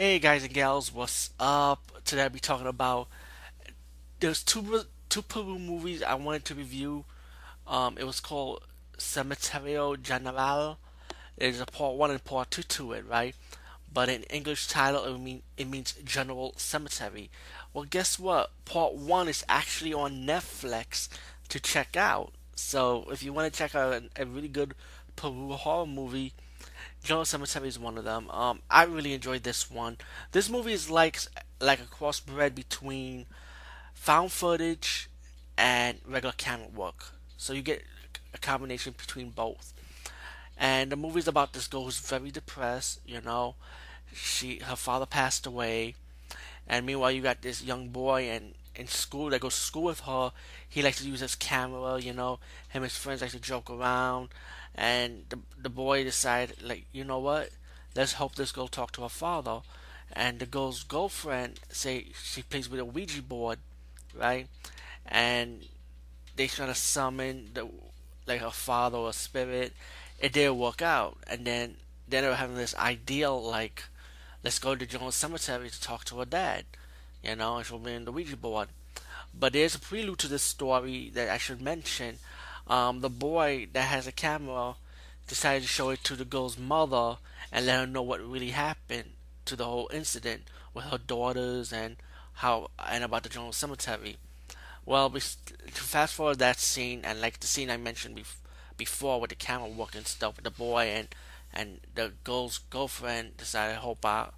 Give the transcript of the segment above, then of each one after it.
Hey guys and gals, what's up? Today I'll be talking about there's two two Peru movies I wanted to review. Um, it was called Cementerio General. There's a part one and part two to it, right? But in English title, it mean it means General Cemetery. Well, guess what? Part one is actually on Netflix to check out. So if you want to check out a, a really good Peru horror movie General Cemetery is one of them. Um, I really enjoyed this one. This movie is like like a crossbred between found footage and regular camera work. So you get a combination between both. And the movie is about this girl who's very depressed. You know, she her father passed away, and meanwhile you got this young boy and in school that goes to school with her. He likes to use his camera. You know, him and his friends like to joke around. And the the boy decided like you know what? Let's hope this girl talk to her father. And the girl's girlfriend say she plays with a ouija board right? And they try to summon the like her father or spirit. It didn't work out. And then then they were having this ideal like let's go to Jones Cemetery to talk to her dad you know and she'll be in the ouija board. But there's a prelude to this story that I should mention. Um, the boy that has a camera decided to show it to the girl's mother and let her know what really happened to the whole incident with her daughters and how and about the general cemetery. Well, to fast forward that scene and like the scene I mentioned bef- before with the camera work and stuff with the boy and and the girl's girlfriend decided to help out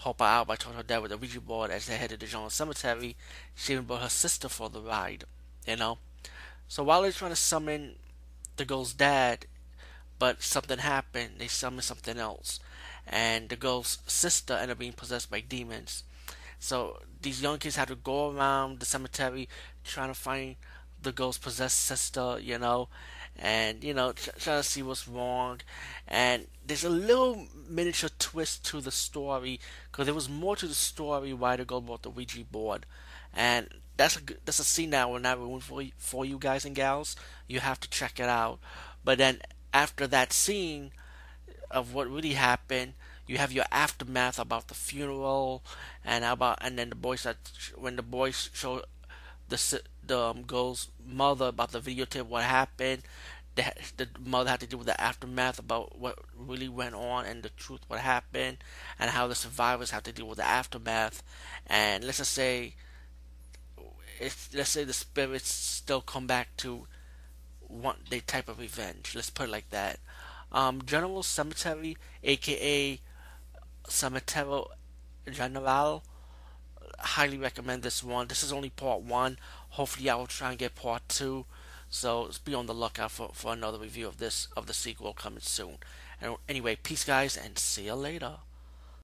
her out by telling her dad with the Ouija board as they headed to general cemetery. She even brought her sister for the ride, you know. So while they're trying to summon the girl's dad, but something happened, they summoned something else. And the girl's sister ended up being possessed by demons. So these young kids had to go around the cemetery trying to find the girl's possessed sister, you know, and you know, trying to see what's wrong. And there's a little miniature twist to the story because there was more to the story why the girl bought the Ouija board, and that's a that's a scene that I will not ruin for you, for you guys and gals. You have to check it out. But then after that scene of what really happened, you have your aftermath about the funeral and about and then the boys that when the boys show the the um, girl's mother about the videotape what happened. The, the mother had to deal with the aftermath about what really went on and the truth what happened and how the survivors have to deal with the aftermath and let's just say if let's say the spirits still come back to want the type of revenge. Let's put it like that. Um, General Cemetery, aka Cementerio General, highly recommend this one. This is only part one. Hopefully, I will try and get part two. So be on the lookout for, for another review of this of the sequel coming soon. And anyway, peace, guys, and see you later.